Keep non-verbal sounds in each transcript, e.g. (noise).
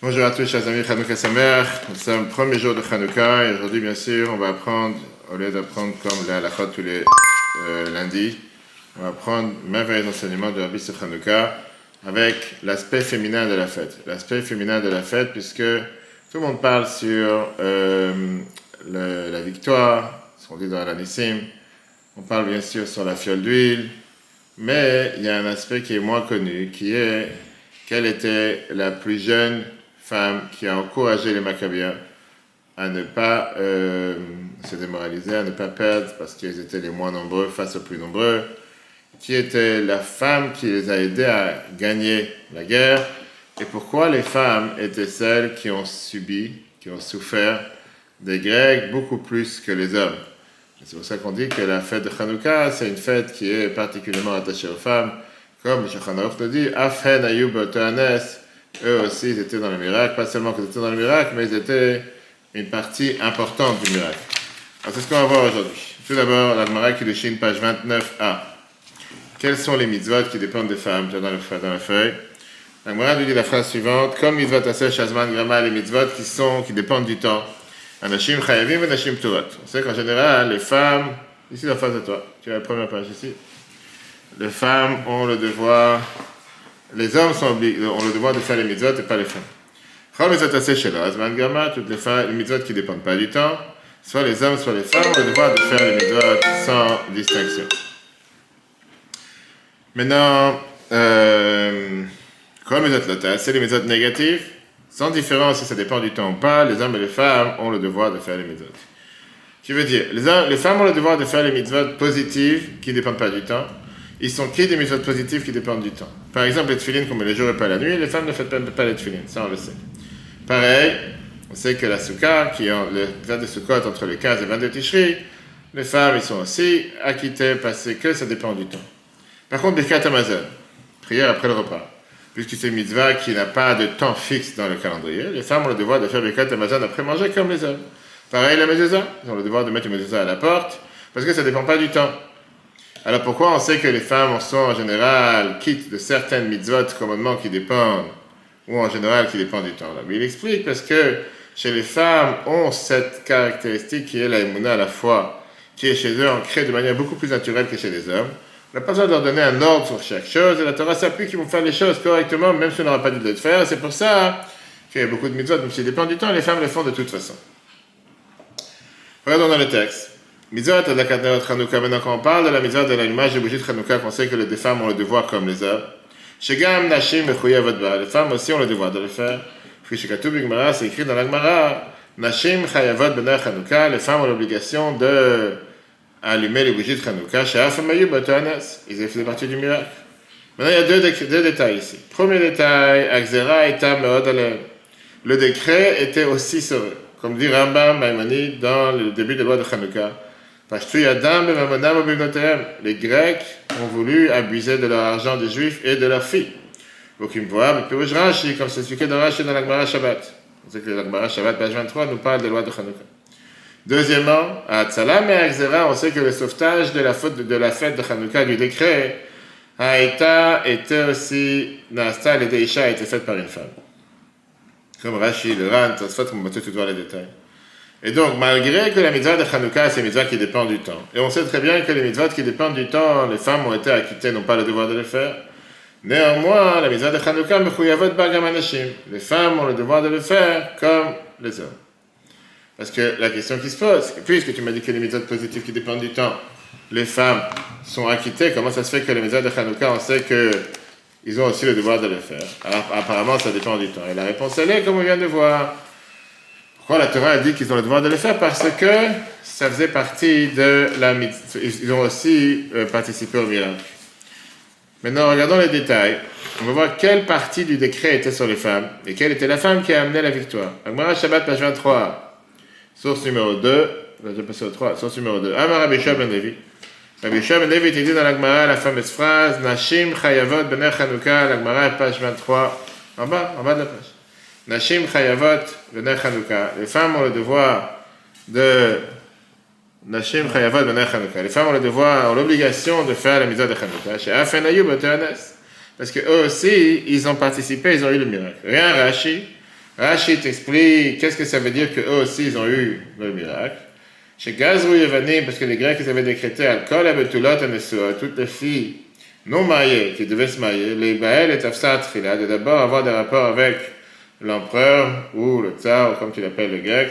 Bonjour à tous, chers amis, Chanukah Samer. Nous sommes le premier jour de Chanukah et aujourd'hui, bien sûr, on va apprendre, au lieu d'apprendre comme la halakha tous les euh, lundis, on va apprendre merveilleux enseignements de Rabbi sur Chanukah avec l'aspect féminin de la fête. L'aspect féminin de la fête, puisque tout le monde parle sur euh, la victoire, ce qu'on dit dans l'Anissim. On parle bien sûr sur la fiole d'huile, mais il y a un aspect qui est moins connu, qui est quelle était la plus jeune femme qui a encouragé les Maccabéens à ne pas euh, se démoraliser, à ne pas perdre parce qu'ils étaient les moins nombreux face aux plus nombreux, qui était la femme qui les a aidés à gagner la guerre, et pourquoi les femmes étaient celles qui ont subi, qui ont souffert des Grecs beaucoup plus que les hommes. C'est pour ça qu'on dit que la fête de Hanouka, c'est une fête qui est particulièrement attachée aux femmes, comme Aruch le dit, Afen Ayub eux aussi ils étaient dans le miracle, pas seulement qu'ils étaient dans le miracle, mais ils étaient une partie importante du miracle. Alors c'est ce qu'on va voir aujourd'hui. Tout d'abord, la Gemara Kiddushin, page 29a. Quels sont les mitzvot qui dépendent des femmes dans, le, dans la feuille? La Gemara nous dit la phrase suivante, comme mitzvot aseh shazman grama, les mitzvot qui sont, qui dépendent du temps. Anashim. On sait qu'en général, les femmes, ici en face de toi, tu as la première page ici, les femmes ont le devoir, les hommes ont le devoir de faire les mitzvot et pas les femmes. Toutes les, fa- les mitzvot qui ne dépendent pas du temps, soit les hommes, soit les femmes ont le devoir de faire les mitzvot sans distinction. Maintenant, euh, c'est les mitzvot négatifs, sans différence si ça dépend du temps ou pas, les hommes et les femmes ont le devoir de faire les mitzvot. Qui veut dire, les femmes ont le devoir de faire les mitzvot positives qui ne dépendent pas du temps. Ils sont qui des mitzvot positives qui dépendent du temps Par exemple, les tefillin qu'on met les jours et pas la nuit, les femmes ne font pas, les tefillin, ça on le sait. Pareil, on sait que la soukha, qui est le date de entre les 15 et 22 Tishri, les femmes, ils sont aussi acquittées parce que ça dépend du temps. Par contre, Birkat Amazon, prière après le repas, puisque c'est une mitzvah qui n'a pas de temps fixe dans le calendrier, les femmes ont le devoir de faire Birkat Amazon après manger comme les hommes. Pareil, la mezuzah, ils ont le devoir de mettre une mezuzah à la porte, parce que ça ne dépend pas du temps. Alors pourquoi on sait que les femmes sont en général quittes de certaines mitzvot, commandements qui dépendent, ou en général qui dépendent du temps Mais il explique parce que chez les femmes, ont cette caractéristique qui est la émouna à la foi, qui est chez eux ancrée de manière beaucoup plus naturelle que chez les hommes. On n'a pas besoin de leur donner un ordre sur chaque chose, et la Torah s'appuie qu'ils vont faire les choses correctement, même si on n'aura pas dit de le faire. C'est pour ça qu'il y a beaucoup de mitzvot, même s'ils dépendent du temps, les femmes le font de toute façon. Regardons dans le texte. Mitzvot de la Chanukah, maintenant quand on parle de la mitzvot de l'allumage de bougie de Chanukah, qu'on sait que les femmes ont le devoir comme les hommes. Shegam Nashim les femmes aussi ont le devoir de le faire. C'est écrit dans la Gemara, Nashim Chayavot Chanukah, les femmes ont l'obligation de allumer les bougies de Chanukah, ils faisaient partie du miracle. Maintenant, il y a deux, deux détails ici. Premier détail, Akzera et. Le décret était aussi eux. Comme dit Rambam Maimoni dans le début de la loi de Chanukah. Les Grecs ont voulu abuser de leur argent des Juifs et de leurs filles. Comme c'est expliqué dans Rashi dans la Gemara Shabbat. Sait que la Gemara Shabbat, page 23, nous parle de la loi de Chanukah. Deuxièmement, à Tzalam et à Xera, on sait que le sauvetage de la, fête de Chanukah, du décret, a été, était aussi, Nasta, les Deisha, a été faite par une femme. Comme Rashi, le Ran, Tosfot, on va tout voir les détails. Et donc, malgré que la mitzvah de Hanouka, c'est une mitzvah qui dépend du temps, et on sait très bien que les mitzvahs qui dépendent du temps, les femmes ont été acquittées, n'ont pas le devoir de le faire. Néanmoins, la mitzvah de Hanouka. Les femmes ont le devoir de le faire comme les hommes. Parce que la question qui se pose, puisque tu m'as dit que les mitzvahs positifs qui dépendent du temps, les femmes sont acquittées, comment ça se fait que les mitzvahs de Hanouka, on sait que ils ont aussi le devoir de le faire? Alors, apparemment, ça dépend du temps. Et la réponse, elle est, comme on vient de voir. Pourquoi la Torah a dit qu'ils ont le devoir de le faire Parce que ça faisait partie de la. Ils ont aussi euh, participé au miracle. Maintenant, regardons les détails. On va voir quelle partie du décret était sur les femmes et quelle était la femme qui a amené la victoire. Agmara Shabbat, page 23. Source numéro 2. On va passer au 3. Source numéro 2. Amar Rabbi ben Levi. Rabbi ben Levi était dit dans l'Agmara la fameuse phrase Nashim Chayavot Bener Chanukah. L'Agmara, page 23. En bas, en bas de la page. Les femmes ont le devoir de. Les femmes ont l'obligation de faire la mise de Chanukah. Chez Afenayou. Parce que eux aussi, ils ont participé, ils ont eu le miracle. Rien Rashi. Rachid explique qu'est-ce que ça veut dire qu'eux aussi ils ont eu le miracle. Chez Gazrou parce que les Grecs ils avaient décrété Al-Kol toutes les filles non mariées qui devaient se marier, les Baël et Tafsat de d'abord avoir des rapports avec l'empereur ou le tsar, comme tu l'appelles le grec,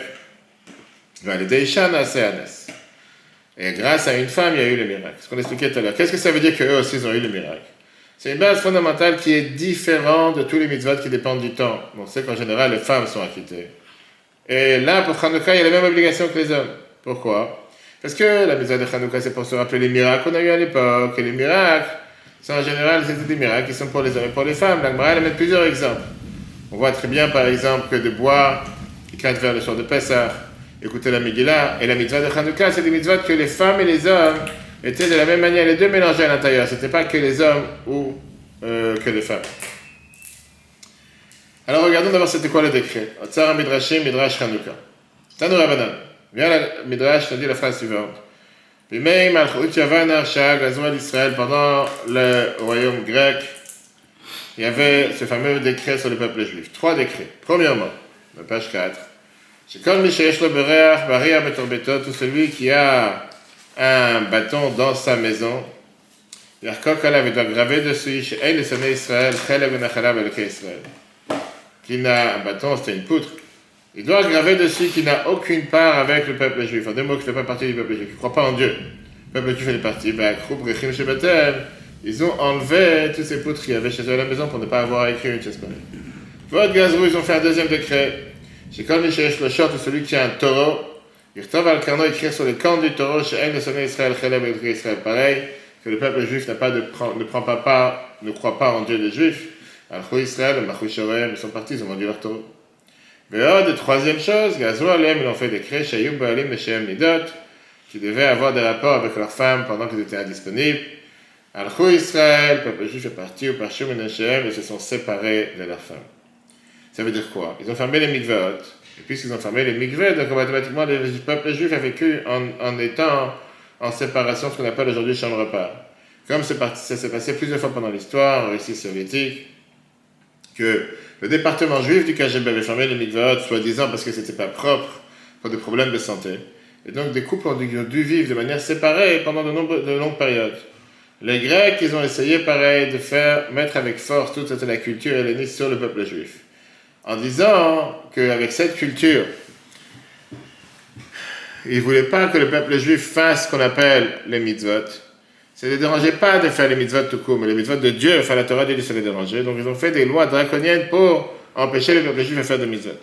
et grâce à une femme, il y a eu le miracle. Ce qu'on expliquait tout à l'heure. Qu'est-ce que ça veut dire qu'eux aussi ils ont eu le miracle? C'est une base fondamentale qui est différente de tous les mitzvot qui dépendent du temps. On sait qu'en général, les femmes sont acquittées. Et là, pour Hanouka, il y a la même obligation que les hommes. Pourquoi? Parce que la mitzvah de Hanouka, c'est pour se rappeler les miracles qu'on a eu à l'époque. Et les miracles, c'est en général, c'est des miracles qui sont pour les hommes et pour les femmes. La elle met plusieurs exemples. On voit très bien, par exemple, que de boire, quatre vers le soir de Pessah, écouter la Megillah, et la mitzvah de Hanouka, c'est des mitzvahs que les femmes et les hommes étaient de la même manière, les deux mélangés à l'intérieur. Ce n'était pas que les hommes ou euh, que les femmes. Alors regardons d'abord c'était quoi le décret. Tsar Midrashim, Midrash Hanouka. Tanu Rabbanan. Viens la Midrash, dit la phrase suivante. Bimeim al Yavana Shag d'Israël, pendant le royaume grec, il y avait ce fameux décret sur le peuple juif. Trois décrets. Premièrement, la page 4. C'est comme Baria Betorbetot, tout celui qui a un bâton dans sa maison, graver dessus, Israël. Qui n'a un bâton, c'était une poutre. Il doit graver dessus qu'il n'a aucune part avec le peuple juif. En deux mots, qu'il ne fait pas partie du peuple juif, qu'il ne croit pas en Dieu. Le peuple juif fait partie. Ben, ils ont enlevé tous ces poutres qu'il y avait chez eux à la maison pour ne pas avoir à écrire une chaise Votre gazrou, ils ont fait un deuxième décret. C'est comme les cherchent le short, celui qui a un taureau. Il retrouve al carnot écrit sur le camp du taureau, chez El Sonné Israël, Cheleb et Israël. Pareil, que le peuple juif n'a pas de, ne prend pas part, ne croit pas en Dieu des juifs. Al Israël, Machou Shorem, ils sont partis, ils ont vendu leur taureau. Mais de troisième chose, Gazou Alem, ils ont fait décret, chez Youb Baalim et chez Nidot, qui devaient avoir des rapports avec leurs femmes pendant qu'ils étaient indisponibles. Al Israël, le peuple juif est parti au Parchum et ils se sont séparés de leurs femmes. Ça veut dire quoi? Ils ont fermé les mikvot. Et puisqu'ils ont fermé les mikvot, donc automatiquement, le peuple juif a vécu en, étant en séparation, ce qu'on appelle aujourd'hui chambre repas. Comme ça s'est passé plusieurs fois pendant l'histoire, en Russie soviétique, que le département juif du KGB avait fermé les mikvot, soi-disant parce que c'était pas propre, pour des problèmes de santé. Et donc des couples ont dû, vivre de manière séparée pendant de longues périodes. Les Grecs, ils ont essayé pareil de faire mettre avec force toute la culture helléniste sur le peuple juif en disant qu'avec cette culture, il ne voulait pas que le peuple juif fasse ce qu'on appelle les mitzvot. Ça ne les dérangeait pas de faire les mitzvot tout court, mais les mitzvot de Dieu, enfin la Torah dit que ça les dérangeait. Donc ils ont fait des lois draconiennes pour empêcher le peuple juif de faire des mitzvot.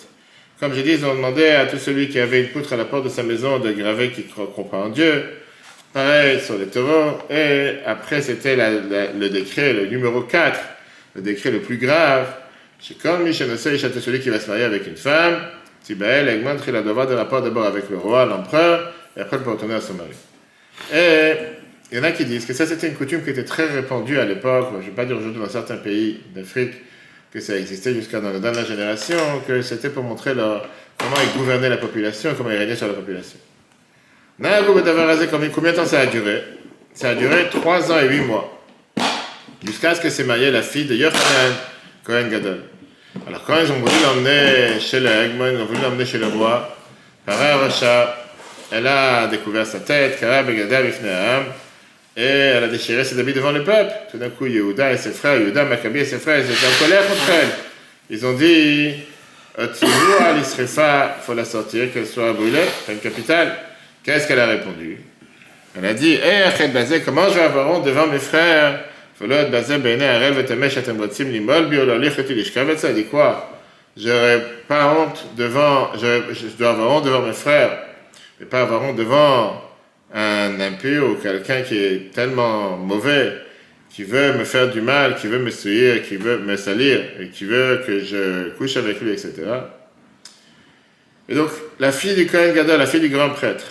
Comme j'ai dit, ils ont demandé à tout celui qui avait une poutre à la porte de sa maison de graver qu'il croit en Dieu. Pareil sur les taureaux. Et après, c'était le décret, le numéro 4, le décret le plus grave, c'est comme celui qui va se marier avec une femme, Tibael, Egmont, il a devoir de rapport d'abord avec le roi, l'empereur, et après il peut retourner à son mari. Et il y en a qui disent que ça c'était une coutume qui était très répandue à l'époque, je ne vais pas dire aujourd'hui dans certains pays d'Afrique que ça existait jusqu'à dans la dernière génération, que c'était pour montrer comment ils gouvernaient la population, comment ils régnaient sur la population. Combien de temps ça a duré? Ça a duré 3 ans et 8 mois. Jusqu'à ce que s'est marié la fille de Yochanan, Cohen Gadol. Alors quand ils ont voulu l'emmener chez le Egmont, ils ont voulu l'emmener chez le roi, Racha, elle a découvert sa tête, et elle a déchiré ses habits devant le peuple. Tout d'un coup, Yehuda et ses frères, Yehuda, Maccabi et ses frères, ils étaient en colère contre elle. Ils ont dit, il faut la sortir, qu'elle soit brûlée, c'est une capitale. Qu'est-ce qu'elle a répondu? Elle a dit, Eh, comment je vais avoir honte devant mes frères ça dit quoi J'aurais pas honte devant, je, dois avoir honte devant mes frères, mais pas avoir honte devant un impur ou quelqu'un qui est tellement mauvais, qui veut me faire du mal, qui veut me souiller, qui veut me salir, et qui veut que je couche avec lui, etc. Et donc, la fille du Kohen Gadol, la fille du grand prêtre,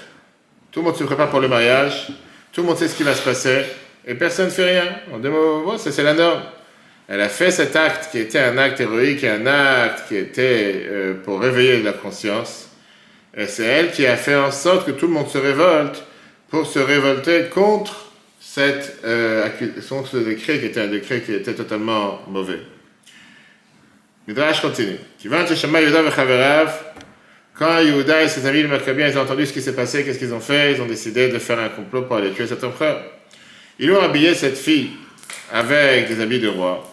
tout le monde se prépare pour le mariage, tout le monde sait ce qui va se passer, et personne ne fait rien. En deux mots, c'est la norme. Elle a fait cet acte qui était un acte héroïque, un acte qui était euh, pour réveiller la conscience. Et c'est elle qui a fait en sorte que tout le monde se révolte pour se révolter contre euh, ce décret qui était un décret qui était totalement mauvais. Midrash continue. Quand Yehuda et ses amis, ils ont entendu ce qui s'est passé, qu'est-ce qu'ils ont fait? Ils ont décidé de faire un complot pour aller tuer cet empereur. Ils ont habillé cette fille avec des habits de roi.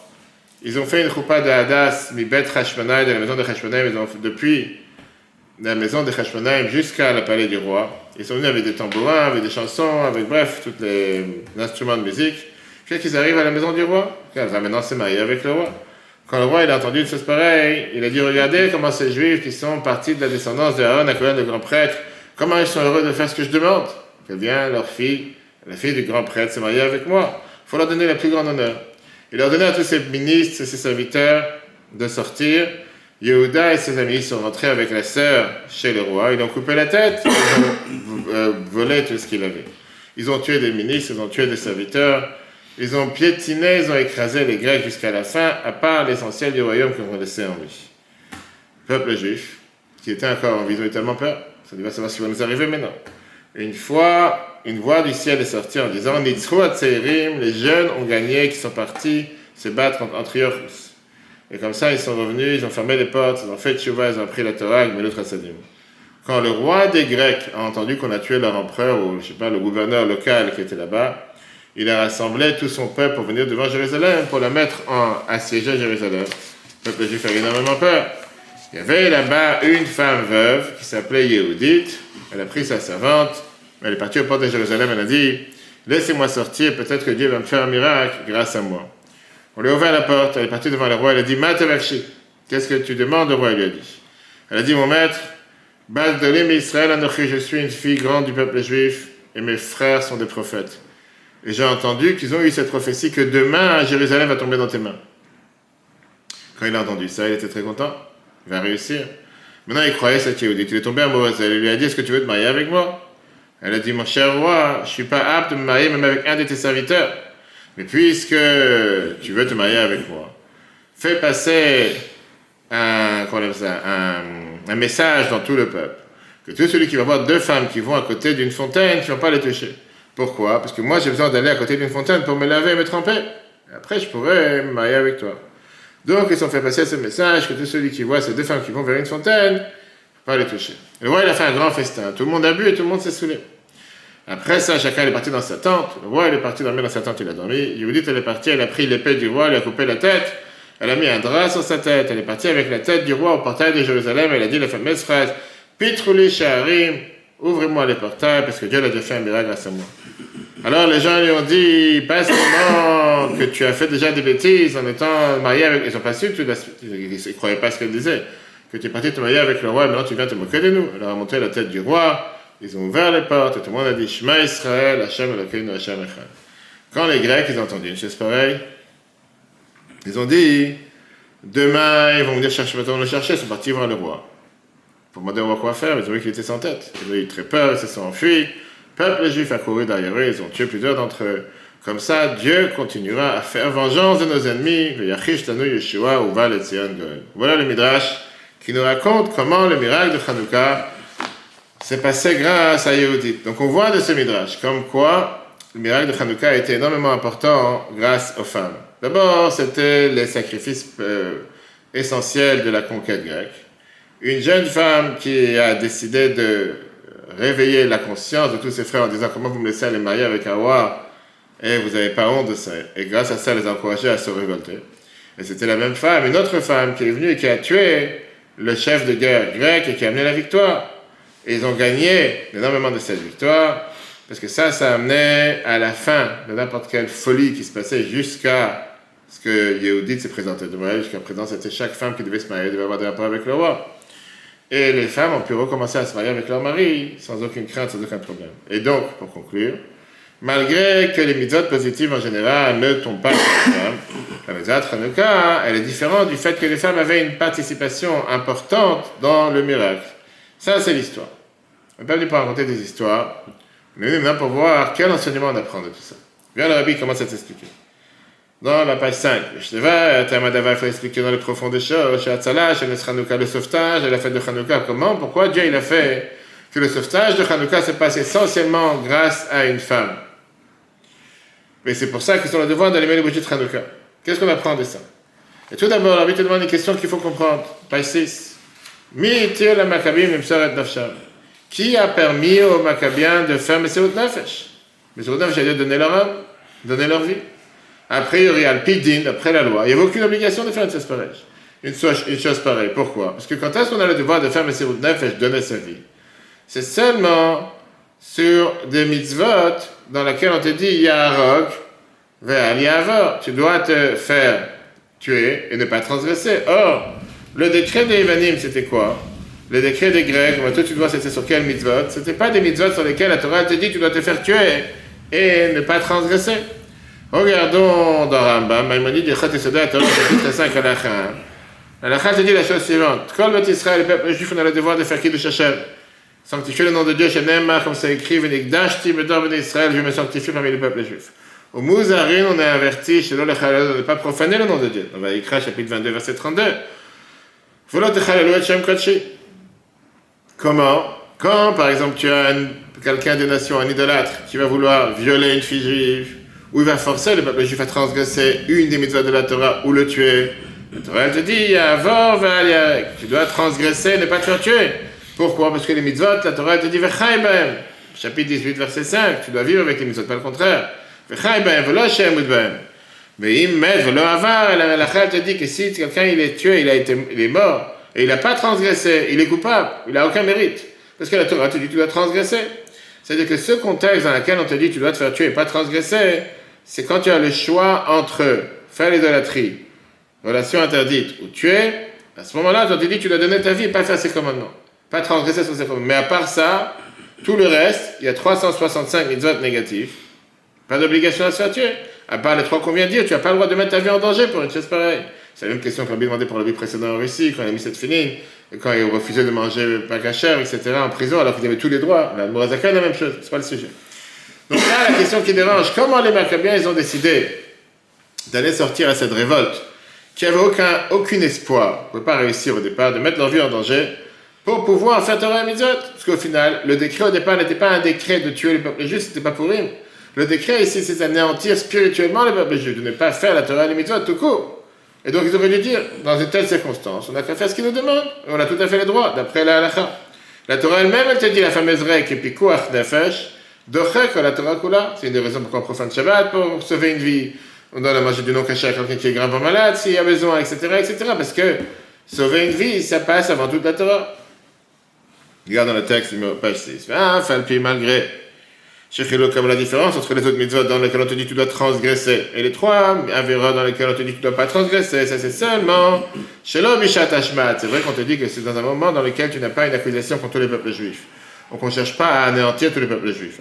Ils ont fait une choupa de Hadas, mi bet Hashmonaï, de la maison de Hashmonaï, depuis la maison de Hashmonaïm jusqu'à la palais du roi. Ils sont venus avec des tambourins, avec des chansons, avec bref, tous les instruments de musique. Puis qu'ils arrivent à la maison du roi? Va maintenant se marier avec le roi. Quand le roi il a entendu une chose pareille, il a dit Regardez comment ces juifs qui sont partis de la descendance de Aaron, à de grand prêtre, comment ils sont heureux de faire ce que je demande. Que vient leur fille, la fille du grand prêtre, se marier avec moi. Il faut leur donner le plus grand honneur. Il a ordonné à tous ses ministres et ses serviteurs de sortir. Yehuda et ses amis sont rentrés avec la sœur chez le roi. Ils ont coupé la tête, ils ont euh, volé tout ce qu'il avait. Ils ont tué des ministres, ils ont tué des serviteurs, ils ont piétiné, ils ont écrasé les Grecs jusqu'à la fin, à part l'essentiel du royaume qu'ils ont laissé en vie. Le peuple juif, qui était encore en vie, ils ont tellement peur. Ça va savoir ce qui va nous arriver maintenant. Une fois, une voix du ciel est sortie en disant les jeunes ont gagné, qui sont partis se battre contre Antiochus. Et comme ça, ils sont revenus, ils ont fermé les portes, ils ont fait tchouva, ils ont pris la Torah mais l'autre Assadim. Quand le roi des Grecs a entendu qu'on a tué leur empereur, ou je sais pas, le gouverneur local qui était là-bas, il a rassemblé tout son peuple pour venir devant Jérusalem, pour la mettre en assiéger Jérusalem. Le peuple juif avait énormément peur. Il y avait là-bas une femme veuve qui s'appelait Yehudit. Elle a pris sa servante, elle est partie aux portes de Jérusalem, elle a dit Laissez-moi sortir, peut-être que Dieu va me faire un miracle grâce à moi. On lui a ouvert la porte, elle est partie devant le roi, elle a dit Matavakshi, qu'est-ce que tu demandes Le roi? Lui a dit. Elle a dit Mon maître, Baldolim Israël Anochi, je suis une fille grande du peuple juif et mes frères sont des prophètes. Et j'ai entendu qu'ils ont eu cette prophétie que demain Jérusalem va tomber dans tes mains. Quand il a entendu ça, il était très content. Il va réussir. Maintenant, il croyait cette Yehudi. Il est tombé amoureux. Elle lui a dit Est-ce que tu veux te marier avec moi? Elle a dit Mon cher roi, je suis pas apte de me marier même avec un de tes serviteurs. Mais puisque tu veux te marier avec moi, fais passer un, un, message dans tout le peuple. Que tout celui qui va voir deux femmes qui vont à côté d'une fontaine, tu ne vas pas les toucher. Pourquoi? Parce que moi, j'ai besoin d'aller à côté d'une fontaine pour me laver et me tremper. Après, je pourrais me marier avec toi. Donc, ils ont fait passer ce message que tout celui qui voit ces deux femmes qui vont vers une fontaine, ne pas les toucher. Le roi, il a fait un grand festin. Tout le monde a bu et tout le monde s'est saoulé. Après ça, chacun est parti dans sa tente. Le roi, il est parti dormir dans sa tente, il a dormi. Yehudit, elle est partie, elle a pris l'épée du roi, elle a coupé la tête. Elle a mis un drap sur sa tête. Elle est partie avec la tête du roi au portail de Jérusalem. Elle a dit la fameuse phrase Pitrouli Shaharim, ouvrez-moi les portails parce que Dieu a déjà fait un miracle grâce à moi. Alors les gens lui ont dit Pas seulement que tu as fait déjà des bêtises en étant marié avec. Ils n'ont pas suite. Ils ne croyaient pas ce qu'elle disait. Que tu es parti te marier avec le roi, maintenant tu viens te moquer de nous. Elle a montré la tête du roi. Ils ont ouvert les portes et tout le monde a dit Shema Israël, Hashem Elokeinu, Hashem Echad. Quand les Grecs ils ont entendu une chose pareille, ils ont dit Demain, ils vont venir chercher, maintenant le chercher, ils sont partis voir le roi. Pour demander au roi quoi faire, ils ont vu qu'il était sans tête. Ils ont eu très peur, ils se sont enfuis. Le peuple juif a couru derrière eux, ils ont tué plusieurs d'entre eux. Comme ça, Dieu continuera à faire vengeance de nos ennemis. Voilà le Midrash qui nous raconte comment le miracle de Hanouka c'est passé grâce à Yehudit. Donc on voit de ce midrash comme quoi le miracle de Hanouka a été énormément important grâce aux femmes. D'abord, c'était les sacrifices euh, essentiels de la conquête grecque. Une jeune femme qui a décidé de réveiller la conscience de tous ses frères en disant comment vous me laissez aller marier avec un roi? Et vous n'avez pas honte de ça. Et grâce à ça, les a encouragés à se révolter. Et c'était la même femme, une autre femme qui est venue et qui a tué le chef de guerre grec et qui a amené la victoire. Et ils ont gagné énormément de cette victoire, parce que ça, ça amenait à la fin de n'importe quelle folie qui se passait jusqu'à ce que Yehudit s'est présenté de. Jusqu'à présent, c'était chaque femme qui devait se marier, devait avoir des rapports avec le roi. Et les femmes ont pu recommencer à se marier avec leur mari sans aucune crainte, sans aucun problème. Et donc, pour conclure, malgré que les mitzvot positives en général ne tombent pas sur les femmes, la mitzvot Hanouka, elle est différente du fait que les femmes avaient une participation importante dans le miracle. Ça, c'est l'histoire. On n'est pas venu pour raconter des histoires, on est venu pour voir quel enseignement on apprend de tout ça. Viens, le rabbi commence à t'expliquer. Dans la page 5, il faut expliquer dans le profond des choses, chez chez le sauvetage, et la fête de Hanouka. Comment Pourquoi Dieu il a fait que le sauvetage de Hanouka se passe essentiellement grâce à une femme? Mais c'est pour ça qu'ils ont le devoir d'allumer les bougies de Hanouka. Qu'est-ce qu'on apprend de ça? Et tout d'abord, la te demande une question qu'il faut comprendre. Page 6. la Maccabim Nafsham. Qui a permis aux Maccabiens de faire Messiot Nefesh? Messiot Nefesh, c'est-à-dire donner leur âme, donner leur vie. A priori, al Pidin, après la loi, il n'y avait aucune obligation de faire une chose pareille. Une chose, une chose pareille. Pourquoi? Parce que quand est-ce qu'on a le devoir de faire Messiot Nefesh, donner sa vie? C'est seulement sur des mitzvot dans lesquels on te dit Yarok, vers Yavor. Tu dois te faire tuer et ne pas transgresser. Or, le décret des Evanim, c'était quoi? Le décret des Grecs, toi tu dois, c'était sur quel mitzvot? C'était pas des mitzvot sur lesquels la Torah te dit tu dois te faire tuer et ne pas transgresser. Regardons dans Rambam, Maïmonide, Yechat Torah, chapitre 5, La Alakha te dit la chose suivante. Kol Bet Israël, le peuple juif, on a le devoir de faire qui de Shachem Sanctifier le nom de Dieu, Shenem, comme c'est écrit, Venigdashti, Bedor Ben Israël, je me sanctifie parmi le peuple juif. Au Mouzarin, on est averti, chez de ne pas profaner le nom de Dieu. On va écrire chapitre 22, verset 32. Comment? Quand, par exemple, tu as quelqu'un des nations, un idolâtre, qui va vouloir violer une fille juive, ou il va forcer le peuple juif à transgresser une des mitzvahs de la Torah ou le tuer, la Torah te dit, tu dois transgresser, ne pas te faire tuer. Pourquoi? Parce que les mitzvot, la Torah te dit, chapitre 18, verset 5, tu dois vivre avec les mitzvot, pas le contraire. Mais il met, la te dit que si quelqu'un il est tué, il, a été, il est mort, et il n'a pas transgressé, il est coupable, il n'a aucun mérite. Parce que la Torah te dit tu dois transgresser. C'est-à-dire que ce contexte dans lequel on te dit tu dois te faire tuer et pas transgresser, c'est quand tu as le choix entre faire l'idolâtrie, relation interdite, ou tuer, à ce moment-là, on te dit tu dois donner ta vie et pas faire ses commandements. Pas transgresser sur ses commandements. Mais à part ça, tout le reste, il y a 365 mitzvot négatifs pas d'obligation à se faire tuer. À part les trois qu'on vient de dire, tu n'as pas le droit de mettre ta vie en danger pour une chose pareille. C'est la même question qu'on a demandé pour la vie précédente en Russie, quand il a mis cette finine, et quand il refusé de manger pas cachère, etc., en prison, alors qu'il avait tous les droits. La Mourazaka, la même chose, c'est pas le sujet. Donc là, la question qui dérange, comment les Maccabiens, ils ont décidé d'aller sortir à cette révolte, qui avait aucun, aucun espoir, ne pas réussir au départ, de mettre leur vie en danger, pour pouvoir faire Torah Mitzvot Parce qu'au final, le décret au départ n'était pas un décret de tuer les peuples justes, c'était pas pour eux. Le décret ici, c'est d'anéantir spirituellement le peuple juif, de ne pas faire la Torah et les tout court. Et donc ils auraient dû dire, dans une telle circonstance, on n'a qu'à faire ce qu'il nous demande, on a tout à fait le droit, d'après la halakha. La Torah elle-même, elle te dit la fameuse règle qui est nefesh, dochek la Torah kula. C'est une des raisons pourquoi on profane Shabbat, pour sauver une vie. On donne la manger du non caché à quelqu'un qui est gravement malade, s'il y a besoin, etc., etc. Parce que sauver une vie, ça passe avant toute la Torah. Regarde dans le texte, page 6. Ah, malgré comme la différence entre les autres mitzvot dans lesquels on te dit que tu dois transgresser et les trois avéras dans lesquels on te dit que tu dois pas transgresser, ça c'est seulement chez l'homme C'est vrai qu'on te dit que c'est dans un moment dans lequel tu n'as pas une accusation contre les peuples juifs. Donc on ne cherche pas à anéantir tous les peuples juifs.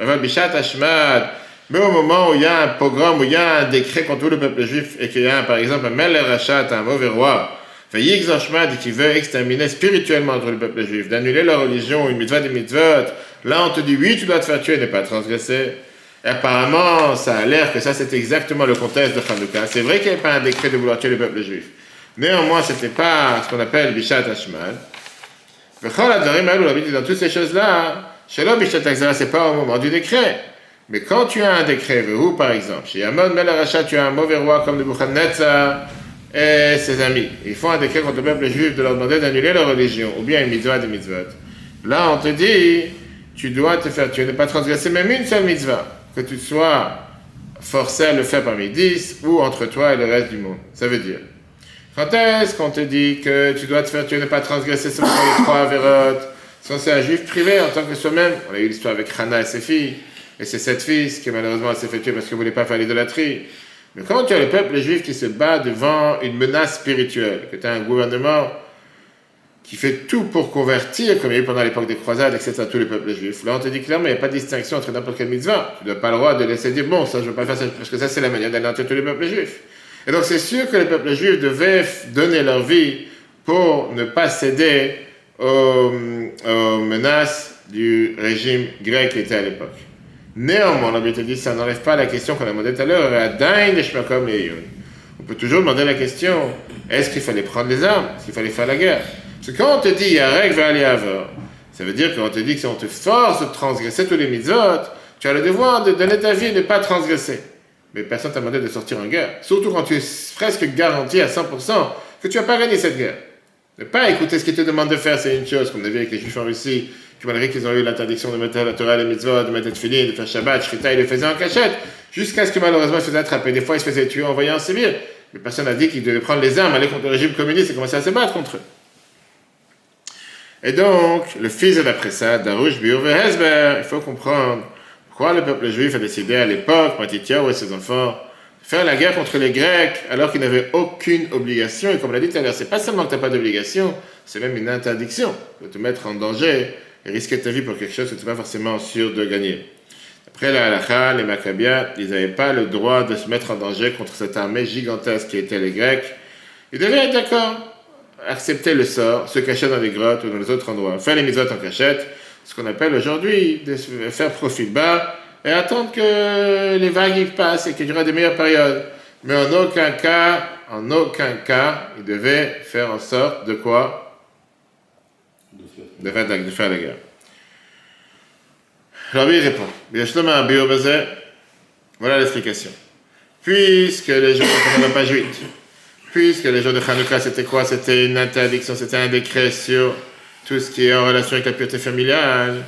Mais au moment où il y a un pogrom, où il y a un décret contre tout le peuple juif et qu'il y a par exemple un Mel Rachat, un mauvais roi, qui veut exterminer spirituellement tout le peuple juif, d'annuler leur religion, une mitzvah des mitzvot, Là, on te dit, oui, tu dois te faire tuer, ne pas transgresser. Et apparemment, ça a l'air que ça, c'est exactement le contexte de Hanouka. C'est vrai qu'il n'y avait pas un décret de vouloir tuer le peuple juif. Néanmoins, ce n'était pas ce qu'on appelle Bishat Hashman. Dans toutes ces choses-là, ce c'est pas au moment du décret. Mais quand tu as un décret, où par exemple, chez Amon Melarachat, tu as un mauvais roi comme le Nebuchadnezzar et ses amis. Ils font un décret contre le peuple juif de leur demander d'annuler leur religion, ou bien une mitzvah des mitzvot. Là, on te dit, tu dois te faire tuer, ne pas transgresser même une seule mitzvah, que tu sois forcé à le faire parmi dix ou entre toi et le reste du monde. Ça veut dire, quand est-ce qu'on te dit que tu dois te faire tuer, ne pas transgresser seulement les (coughs) trois avérotes Si c'est un juif privé en tant que soi-même, on a eu l'histoire avec Hannah et ses filles, et ses sept fils qui malheureusement s'est fait tuer parce qu'il ne voulait pas faire l'idolâtrie. Mais quand tu as le peuple juif qui se bat devant une menace spirituelle, que tu as un gouvernement qui fait tout pour convertir, comme il y a eu pendant l'époque des croisades, etc., tous les peuples juifs. Là, on te dit clairement, il n'y a pas de distinction entre n'importe quelle mitzvah. Tu n'as pas le droit de laisser dire, bon, ça, je ne veux pas faire ça, parce que ça, c'est la manière d'anéantir tous les peuples juifs. Et donc, c'est sûr que les peuples juifs devaient donner leur vie pour ne pas céder aux, menaces du régime grec qui était à l'époque. Néanmoins, on te dit, ça n'enlève pas la question qu'on a demandé tout à l'heure, on peut toujours demander la question, est-ce qu'il fallait prendre les armes, est-ce qu'il fallait faire la guerre? Parce que quand on te dit Yarek va aller ça veut dire qu'on te dit que si on te force de transgresser tous les mitzvot, tu as le devoir de donner ta vie et de ne pas transgresser. Mais personne t'a demandé de sortir en guerre. Surtout quand tu es presque garanti à 100% que tu vas pas gagner cette guerre. Ne pas écouter ce qu'il te demande de faire, c'est une chose, comme on a vu avec les Juifs en Russie, qui malgré qu'ils ont eu l'interdiction de mettre la Torah, les mitzvot, de mettre le filin, de faire Shabbat, Shrita, ils le faisaient en cachette, jusqu'à ce que malheureusement ils se faisaient attraper. Des fois, ils se faisaient tuer en voyant en civil. Mais personne n'a dit qu'ils devaient prendre les armes, aller contre le régime communiste et commencer à se battre contre eux. Et donc, le fils d'après ça, Darush Biur il faut comprendre pourquoi le peuple juif a décidé à l'époque, Matityahu et ses enfants, de faire la guerre contre les Grecs alors qu'ils n'avaient aucune obligation? Et comme l'a dit tout à l'heure, c'est pas seulement que tu n'as pas d'obligation, c'est même une interdiction de te mettre en danger et risquer ta vie pour quelque chose que tu n'es pas forcément sûr de gagner. Après la halakha, les Maccabiens, ils n'avaient pas le droit de se mettre en danger contre cette armée gigantesque qui était les Grecs. Ils devaient être d'accord accepter le sort, se cacher dans les grottes ou dans les autres endroits, faire les mitzvot en cachette, ce qu'on appelle aujourd'hui faire profil bas et attendre que les vagues passent et qu'il y aura des meilleures périodes. Mais en aucun cas, en aucun cas, il devait faire en sorte de quoi? De faire, de faire la guerre. Rabbi répond, voilà l'explication. Puisque les gens ne pas juifs, puisque les jours de Hanouka, c'était quoi? C'était une interdiction, c'était un décret sur tout ce qui est en relation avec la pureté familiale,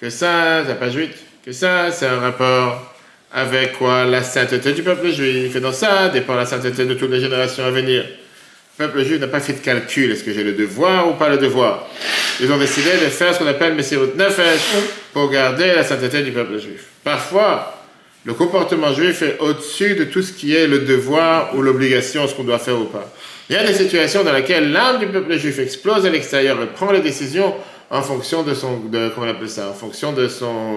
que ça, ça pas juif, que ça, c'est un rapport avec quoi La sainteté du peuple juif, et dans ça dépend la sainteté de toutes les générations à venir. Le peuple juif n'a pas fait de calcul, est-ce que j'ai le devoir ou pas le devoir? Ils ont décidé de faire ce qu'on appelle Messirut Nefesh pour garder la sainteté du peuple juif. Parfois, le comportement juif est au-dessus de tout ce qui est le devoir ou l'obligation, ce qu'on doit faire ou pas. Il y a des situations dans lesquelles l'âme du peuple juif explose à l'extérieur et prend les décisions en fonction de son, comment appelle ça, en fonction de son,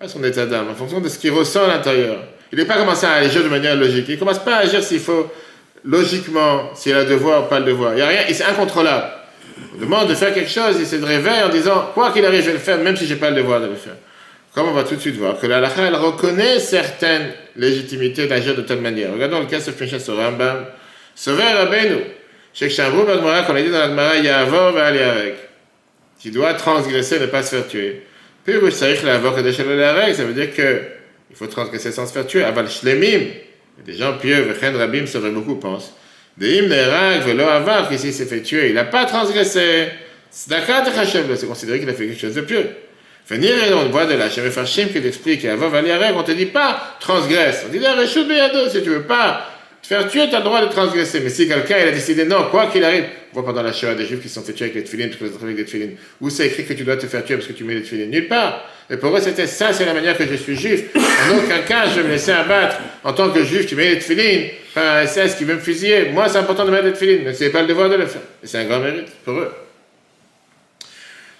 pas son état d'âme, en fonction de ce qu'il ressent à l'intérieur. Il n'est pas commencé à agir de manière logique. Il ne commence pas à agir s'il faut, logiquement, s'il a le devoir ou pas le devoir. Il n'y a rien, c'est incontrôlable. On demande de faire quelque chose, il se réveille en disant, quoi qu'il arrive, je vais le faire, même si je n'ai pas le devoir de le faire. Comme on va tout de suite voir, que la halakha, elle reconnaît certaines légitimités d'agir de telle manière. Regardons le cas de Pinchas au Rambam. Sauver Rabbeinu. Chez Kshamrou, Bagmara, qu'on a dit dans l'Agmara, Yavor va aller avec. Qui doit transgresser, ne pas se faire tuer. Puis, Rushsaïch l'avor et déchaler avec, ça veut dire que il faut transgresser sans se faire tuer. Aval Shlemim. Des gens pieux, Vechen Rabim, sauver beaucoup pensent. Deim Nerak, Velo Avar, qu'ici s'est fait tuer. Il n'a pas transgressé. C'est considéré qu'il a fait quelque chose de pieux. Venir on voit de la Fashim qui t'explique, à Valiarek, on te dit pas transgresse. On dit la Réchout si tu veux pas te faire tuer, tu as le droit de transgresser. Mais si quelqu'un il a décidé non, quoi qu'il arrive, on voit pendant la Shoah des Juifs qui sont fait tuer avec les tefilines, parce qu'ils avec des tefilines, où c'est écrit que tu dois te faire tuer parce que tu mets des tefilines? Nulle part. Et pour eux, c'était ça, c'est la manière que je suis juif. En aucun cas, je vais me laisser abattre en tant que juif qui met des tefilines par un SS qui veut me fusiller. Moi, c'est important de mettre des tefilines, mais c'est pas le devoir de le faire. Et c'est un grand mérite pour eux.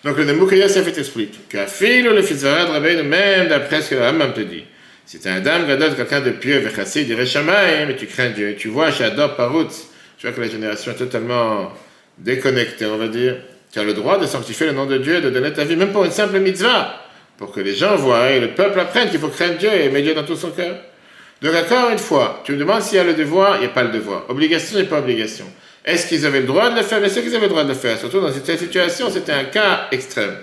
Donc le Nemouk Yosef explique qu'à fil ou le fils de même d'après ce que le Rambam te dit, si tu es un dame gadol, quelqu'un de pieux, vechassid, Shamaï, mais tu crains Dieu. Tu vois, j'adore Paroutz, tu vois que la génération est totalement déconnectée, on va dire. Tu as le droit de sanctifier le nom de Dieu, de donner ta vie, même pour une simple mitzvah, pour que les gens voient et le peuple apprenne qu'il faut craindre Dieu et aimer Dieu dans tout son cœur. Donc encore une fois, tu me demandes s'il y a le devoir, il n'y a pas le devoir. Obligation, a pas obligation. Est-ce qu'ils avaient le droit de le faire? Mais c'est qu'ils avaient le droit de le faire? Surtout dans cette situation, c'était un cas extrême.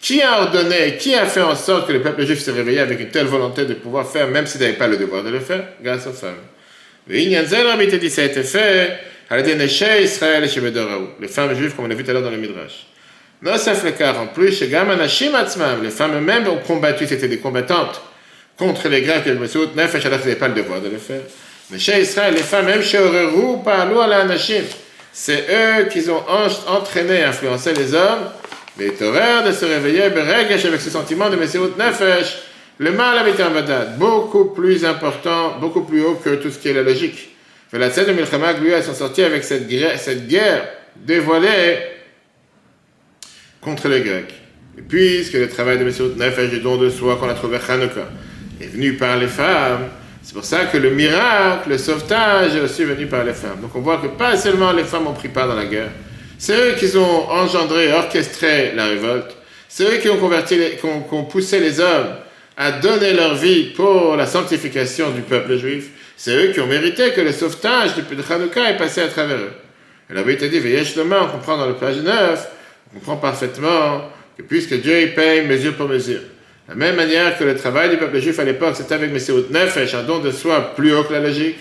Qui a ordonné, qui a fait en sorte que le peuple juif se réveillait avec une telle volonté de pouvoir faire, même s'il n'avait pas le devoir de le faire? Grâce aux femmes. dit, ça a été fait les femmes juives, comme on a vu tout à l'heure dans le Midrash. En plus, les femmes mêmes ont combattu, c'était des combattantes contre les Grecs et le Messout, Nefesh, n'avaient pas le devoir de le faire. Mais chez Israël, les femmes, même chez Orerou, à la c'est eux qui ont entraîné, influencé les hommes, les horaires de se réveiller, Beregesh, avec ce sentiment de Messirut Nefesh, le mal avec un vadad, beaucoup plus important, beaucoup plus haut que tout ce qui est la logique. La scène de Milchama, lui, elles sont sorties avec cette guerre, dévoilée contre les Grecs. Et puisque le travail de Messirut Nefesh, du don de soi qu'on a trouvé Chanukah, est venu par les femmes, c'est pour ça que le miracle, le sauvetage est aussi venu par les femmes. Donc on voit que pas seulement les femmes ont pris part dans la guerre, c'est eux qui ont engendré, orchestré la révolte, c'est eux qui ont, converti, qui, ont, poussé les hommes à donner leur vie pour la sanctification du peuple juif. C'est eux qui ont mérité que le sauvetage du Hanouka est passé à travers eux. Et la Bible dit, Veyesh on comprend dans le page 9, on comprend parfaitement que puisque Dieu paye mesure pour mesure, La même manière que le travail du peuple juif à l'époque, c'était avec Messiaout Nefesh, un don de soi plus haut que la logique.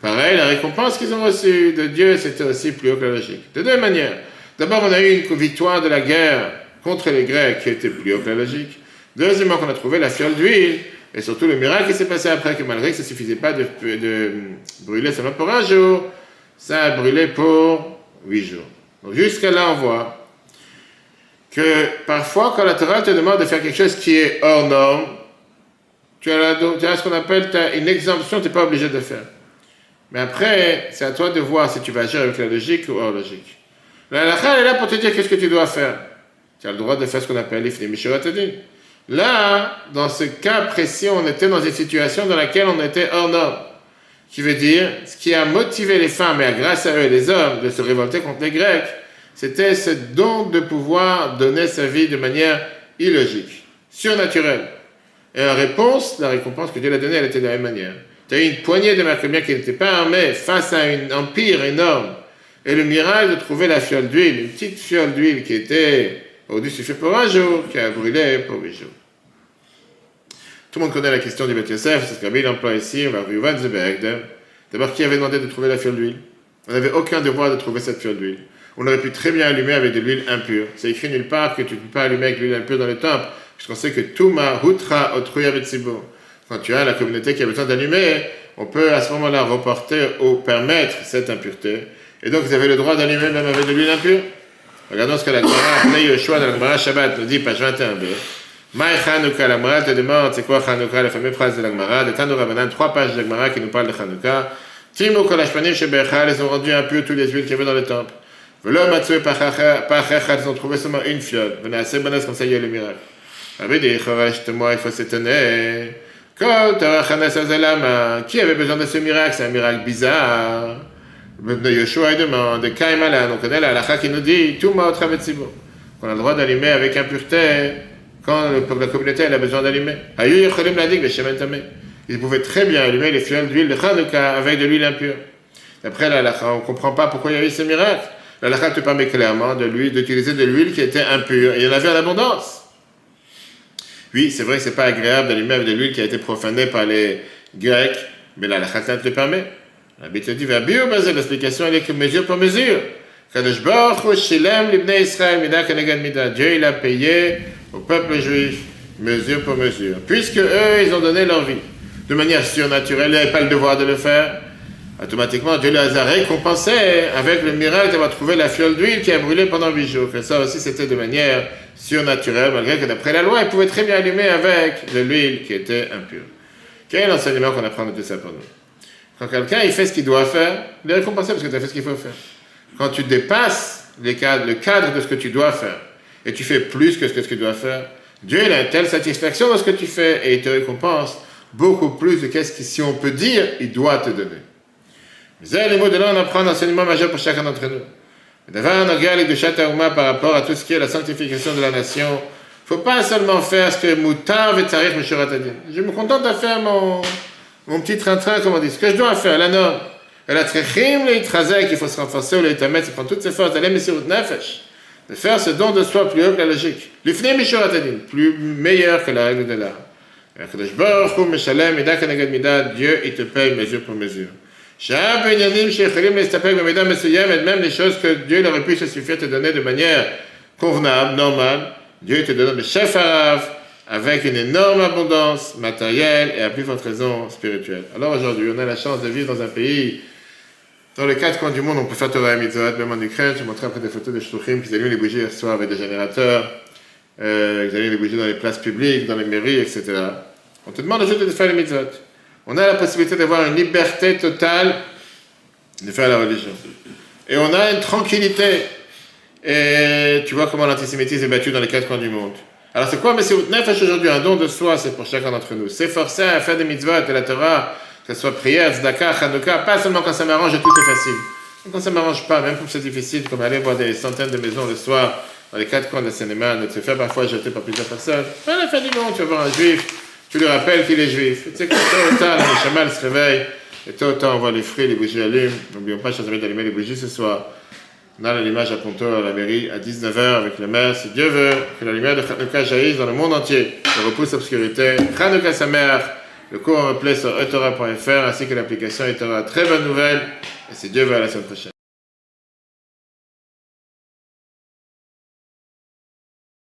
Pareil, la récompense qu'ils ont reçue de Dieu, c'était aussi plus haut que la logique. De deux manières. D'abord, on a eu une victoire de la guerre contre les Grecs qui était plus haut que la logique. Deuxièmement, qu'on a trouvé la fiole d'huile, et surtout le miracle qui s'est passé après, que malgré que ça ne suffisait pas de, de, brûler seulement pour un jour, ça a brûlé pour huit jours. Jusqu'à là, on voit que parfois, quand la Torah te demande de faire quelque chose qui est hors norme, tu as, ce qu'on appelle une exemption, tu n'es pas obligé de faire. Mais après, c'est à toi de voir si tu vas agir avec la logique ou hors logique. La halakha est là pour te dire qu'est-ce que tu dois faire. Tu as le droit de faire ce qu'on appelle l'ifni mishuratadin. Là, dans ce cas précis, on était dans une situation dans laquelle on était hors norme. Qui veut dire, ce qui a motivé les femmes, et grâce à eux les hommes, de se révolter contre les Grecs, c'était ce don de pouvoir donner sa vie de manière illogique, surnaturelle. Et en réponse, la récompense que Dieu l'a donnée, elle était de la même manière. Tu as eu une poignée de Maccabiens qui n'étaient pas armés face à un empire énorme. Et le miracle de trouver la fiole d'huile, une petite fiole d'huile qui était au-dessus pour un jour, qui a brûlé pour huit jours. Tout le monde connaît la question du Beth Yosef, c'est ce qu'Abil emploie ici, on va voir D'abord, qui avait demandé de trouver la fiole d'huile? On n'avait aucun devoir de trouver cette fiole d'huile. On aurait pu très bien allumer avec de l'huile impure. C'est écrit nulle part que tu ne peux pas allumer avec de l'huile impure dans le temple, puisqu'on sait que Touma, Hutra, Otruya, Betsibo. Quand tu as la communauté qui a besoin d'allumer, on peut à ce moment-là reporter ou permettre cette impureté. Et donc, vous avez le droit d'allumer même avec de l'huile impure. Regardons ce que la Gemara, Yoshua dans la Shabbat nous dit, page 21b. Maï Chanukah, la Gemara te demande, c'est quoi Chanukah, la fameuse phrase de la Gemara, de Tanu Rabbanan, trois pages de la qui nous parlent de Chanukah. Timo Kolashpanim Shebechal, ils ont rendu impurs tous les huiles qu'il y avait dans le temple. Velo Matsue Pachacha, ils ont trouvé seulement une fiole. Venez assez bonne comme ça, il y a le miracle. Rabbi dit, moi, il faut s'étonner. Qui avait besoin de ce miracle C'est un miracle bizarre. Yoshua demande, Kaimala, on connaît la halakha qui nous dit, tout ma qu'on a le droit d'allumer avec impureté quand la communauté a besoin d'allumer. Ils pouvaient très bien allumer les fioles d'huile de Chanukah avec de l'huile impure. D'après la halakha, on ne comprend pas pourquoi il y a eu ce miracle. La halakha te permet clairement d'utiliser de l'huile qui était impure. Et il y en avait en abondance. Oui, c'est vrai que ce n'est pas agréable d'allumer avec de l'huile qui a été profanée par les Grecs, mais la halakha te permet. La Bible dit, l'explication elle est que mesure pour mesure. Dieu il a payé au peuple juif mesure pour mesure. Puisque eux, ils ont donné leur vie de manière surnaturelle, ils n'avaient pas le devoir de le faire. Automatiquement, Dieu les a récompensés avec le miracle d'avoir trouvé la fiole d'huile qui a brûlé pendant huit jours. Et ça aussi, c'était de manière surnaturelle, malgré que d'après la loi, ils pouvaient très bien allumer avec de l'huile qui était impure. Quel est l'enseignement qu'on apprend de tout ça pour nous? Quand quelqu'un il fait ce qu'il doit faire, il est récompensé parce que tu as fait ce qu'il faut faire. Quand tu dépasses les cadres, le cadre de ce que tu dois faire et tu fais plus que ce que tu dois faire, Dieu il a une telle satisfaction dans ce que tu fais et il te récompense beaucoup plus de qu'est-ce que, si on peut dire, il doit te donner. Mais les mots de là, on apprend un enseignement majeur pour chacun d'entre nous. Devant on regarde de Chataouma par rapport à tout ce qui est la sanctification de la nation, il ne faut pas seulement faire ce que Moutar et Tarif Je me contente de faire mon, mon petit train-train, comme on dit, ce que je dois faire, la norme. La trechim, le itrazek, il faut se renforcer, ou le itamet, c'est prendre toutes ses forces, d'aller sur nefesh, de faire ce don de soi plus haut que la logique. L'ifne mishuratadin, plus meilleur que la règle de l'art. Dieu, il te paye mesure pour mesure. Même les choses que Dieu aurait pu se suffire te donner de manière convenable, normale, Dieu te donne le chef arabe, avec une énorme abondance matérielle et à plus forte raison spirituelle. Alors aujourd'hui, on a la chance de vivre dans un pays, dans les quatre coins du monde, on peut faire Torah et Mitzvot, même en Ukraine. Je montrer après des photos de Shluchim qui allument les bougies hier soir avec des générateurs, euh, ils allument les bougies dans les places publiques, dans les mairies, etc. On te demande juste de faire les Mitzvot. On a la possibilité d'avoir une liberté totale de faire la religion. Et on a une tranquillité. Et tu vois comment l'antisémitisme est battu dans les quatre coins du monde. Alors c'est quoi Messieurs Nefesh aujourd'hui Un don de soi, c'est pour chacun d'entre nous. S'efforcer à faire des mitzvot de la Torah, que ce soit prière, tzedakah, chanukah, pas seulement quand ça m'arrange et tout est facile. quand ça m'arrange pas, même quand c'est difficile, comme aller voir des centaines de maisons le soir, dans les quatre coins de cinéma, de se faire parfois jeter par plusieurs personnes, pas la fin du monde, tu vas voir un juif, tu lui rappelles qu'il est juif. Tu sais que tôt ou tard, le chamal se réveille, et tôt ou tard, on voit les fruits, les bougies allument. N'oublions pas, chers amis, d'allumer les bougies ce soir. On a l'image à Ponto, à la mairie, à 19h avec le maire. Si Dieu veut que la lumière de Hanouka jaillisse dans le monde entier. le repousse l'obscurité. Chanukah Samer, le cours en replay sur etora.fr ainsi que l'application etora. Très bonne nouvelle et c'est Dieu veut à la semaine prochaine.